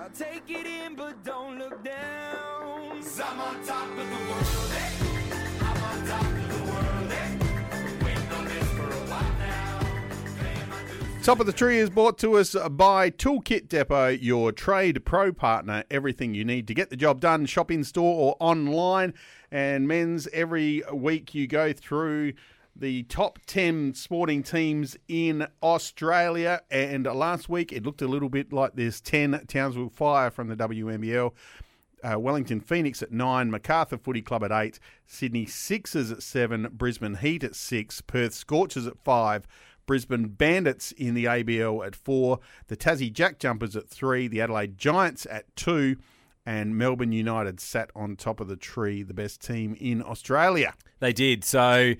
I'll take it in, but don't look down. I'm on top of the world. eh? I'm on top of the world. eh? Waiting on this for a while now. Paying my dues. Top of the tree is brought to us by Toolkit Depot, your trade pro partner. Everything you need to get the job done, shop in store or online. And men's, every week you go through the top 10 sporting teams in Australia. And last week it looked a little bit like this 10 Townsville Fire from the WNBL. Uh, Wellington Phoenix at nine, Macarthur Footy Club at eight, Sydney Sixers at seven, Brisbane Heat at six, Perth Scorchers at five, Brisbane Bandits in the ABL at four, the Tassie Jack Jumpers at three, the Adelaide Giants at two, and Melbourne United sat on top of the tree, the best team in Australia. They did. So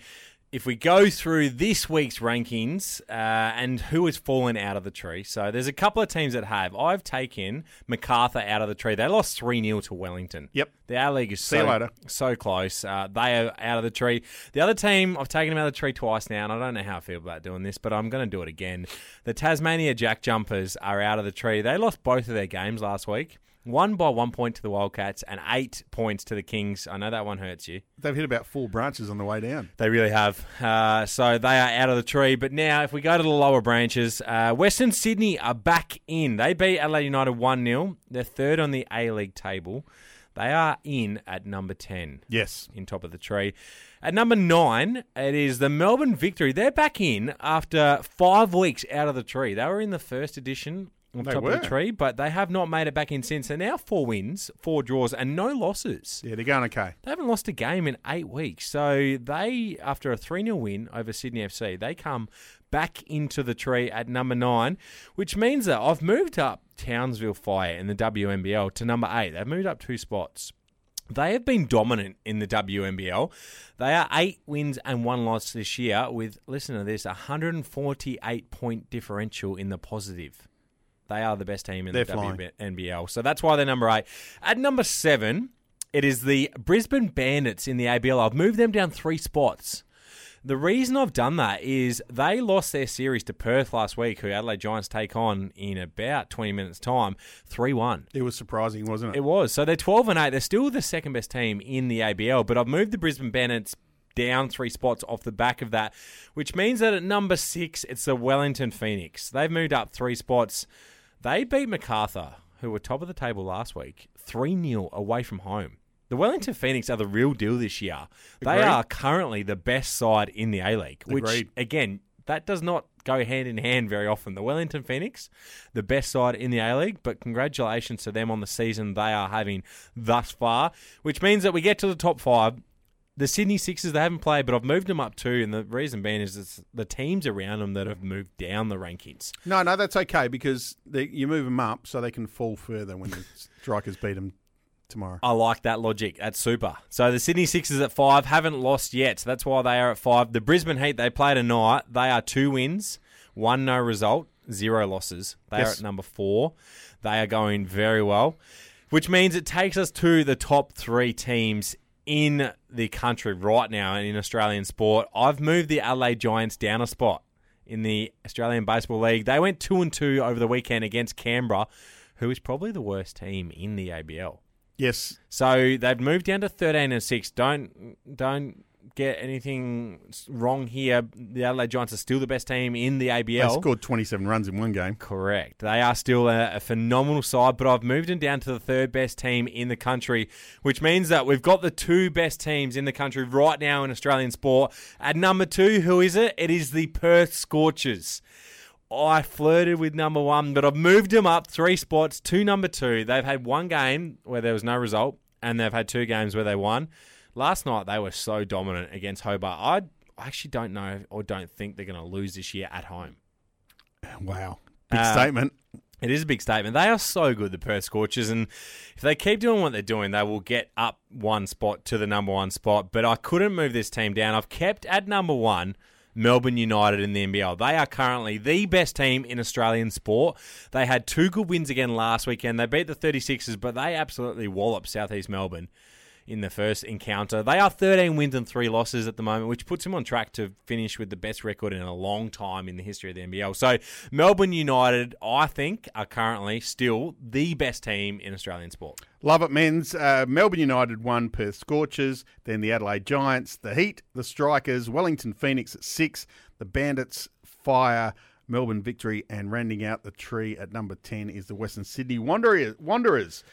if we go through this week's rankings uh, and who has fallen out of the tree, so there's a couple of teams that have. I've taken MacArthur out of the tree. They lost 3 0 to Wellington. Yep. The A League is so, so close. Uh, they are out of the tree. The other team, I've taken them out of the tree twice now, and I don't know how I feel about doing this, but I'm going to do it again. The Tasmania Jack Jumpers are out of the tree. They lost both of their games last week. One by one point to the Wildcats and eight points to the Kings. I know that one hurts you. They've hit about four branches on the way down. They really have. Uh, so they are out of the tree. But now, if we go to the lower branches, uh, Western Sydney are back in. They beat Adelaide United 1 0. They're third on the A League table. They are in at number 10 Yes. in top of the tree. At number nine, it is the Melbourne Victory. They're back in after five weeks out of the tree. They were in the first edition on top of the tree, but they have not made it back in since. They're now four wins, four draws, and no losses. Yeah, they're going okay. They haven't lost a game in eight weeks. So they, after a 3 0 win over Sydney FC, they come back into the tree at number nine, which means that I've moved up Townsville Fire in the WNBL to number eight. They've moved up two spots. They have been dominant in the WNBL. They are eight wins and one loss this year with, listen to this, 148 point differential in the positive. They are the best team in They're the flying. WNBL. So that's why they're number eight. At number seven, it is the Brisbane Bandits in the ABL. I've moved them down three spots. The reason I've done that is they lost their series to Perth last week, who Adelaide Giants take on in about 20 minutes' time, 3 1. It was surprising, wasn't it? It was. So they're 12 and 8. They're still the second best team in the ABL, but I've moved the Brisbane Bandits down three spots off the back of that, which means that at number six, it's the Wellington Phoenix. They've moved up three spots. They beat MacArthur, who were top of the table last week, 3 0 away from home. The Wellington Phoenix are the real deal this year. They are currently the best side in the A League, which, Agreed. again, that does not go hand in hand very often. The Wellington Phoenix, the best side in the A League, but congratulations to them on the season they are having thus far, which means that we get to the top five. The Sydney Sixers, they haven't played, but I've moved them up too, and the reason being is it's the teams around them that have moved down the rankings. No, no, that's okay because they, you move them up so they can fall further when the strikers beat them tomorrow. I like that logic. That's super. So the Sydney Sixers at five haven't lost yet. So that's why they are at five. The Brisbane Heat, they played tonight. They are two wins, one no result, zero losses. They are at number four. They are going very well, which means it takes us to the top three teams in the country right now and in Australian sport. I've moved the Adelaide Giants down a spot in the Australian Baseball League. They went two and two over the weekend against Canberra, who is probably the worst team in the ABL. Yes, So they've moved down to thirteen and six. Don't don't get anything wrong here. The Adelaide Giants are still the best team in the They ABL. scored 27 runs in one game. Correct. They are still a, a phenomenal side, but I've moved them down to the third best team in the country, which means that we've got the two best teams in the country right now in Australian sport. At number two, who is it? It is the Perth Scorchers. I flirted with number one, but I've moved them up three spots to number two. They've had one game where there was no result, and they've had two games where they won. Last night they were so dominant against Hobart. I actually don't know or don't think they're going to lose this year at home. Wow. Big Uh, statement. It is a big statement. They are so good, the Perth Scorchers, and if they keep doing what they're doing, they will get up one spot to the number one spot. But I couldn't move this team down. I've kept at number one Melbourne United in the NBL. They are currently the best team in Australian sport. They had two good wins again last weekend. They beat the 36ers, but they absolutely walloped Southeast Melbourne in the first encounter. They are 13 wins and 3 losses at the moment, which puts them on track to finish with the best record in a long time in the history of the NBL. So, Melbourne United, I think, are currently still the best team in Australian sport. Love it, men's. Uh, Melbourne United won, Perth Scorchers, then the Adelaide Giants, the Heat, the Strikers, Wellington Phoenix at six, the Bandits, Fire, Melbourne Victory, and rounding out the tree at number 10 is the Western Sydney Wanderers. Wanderers.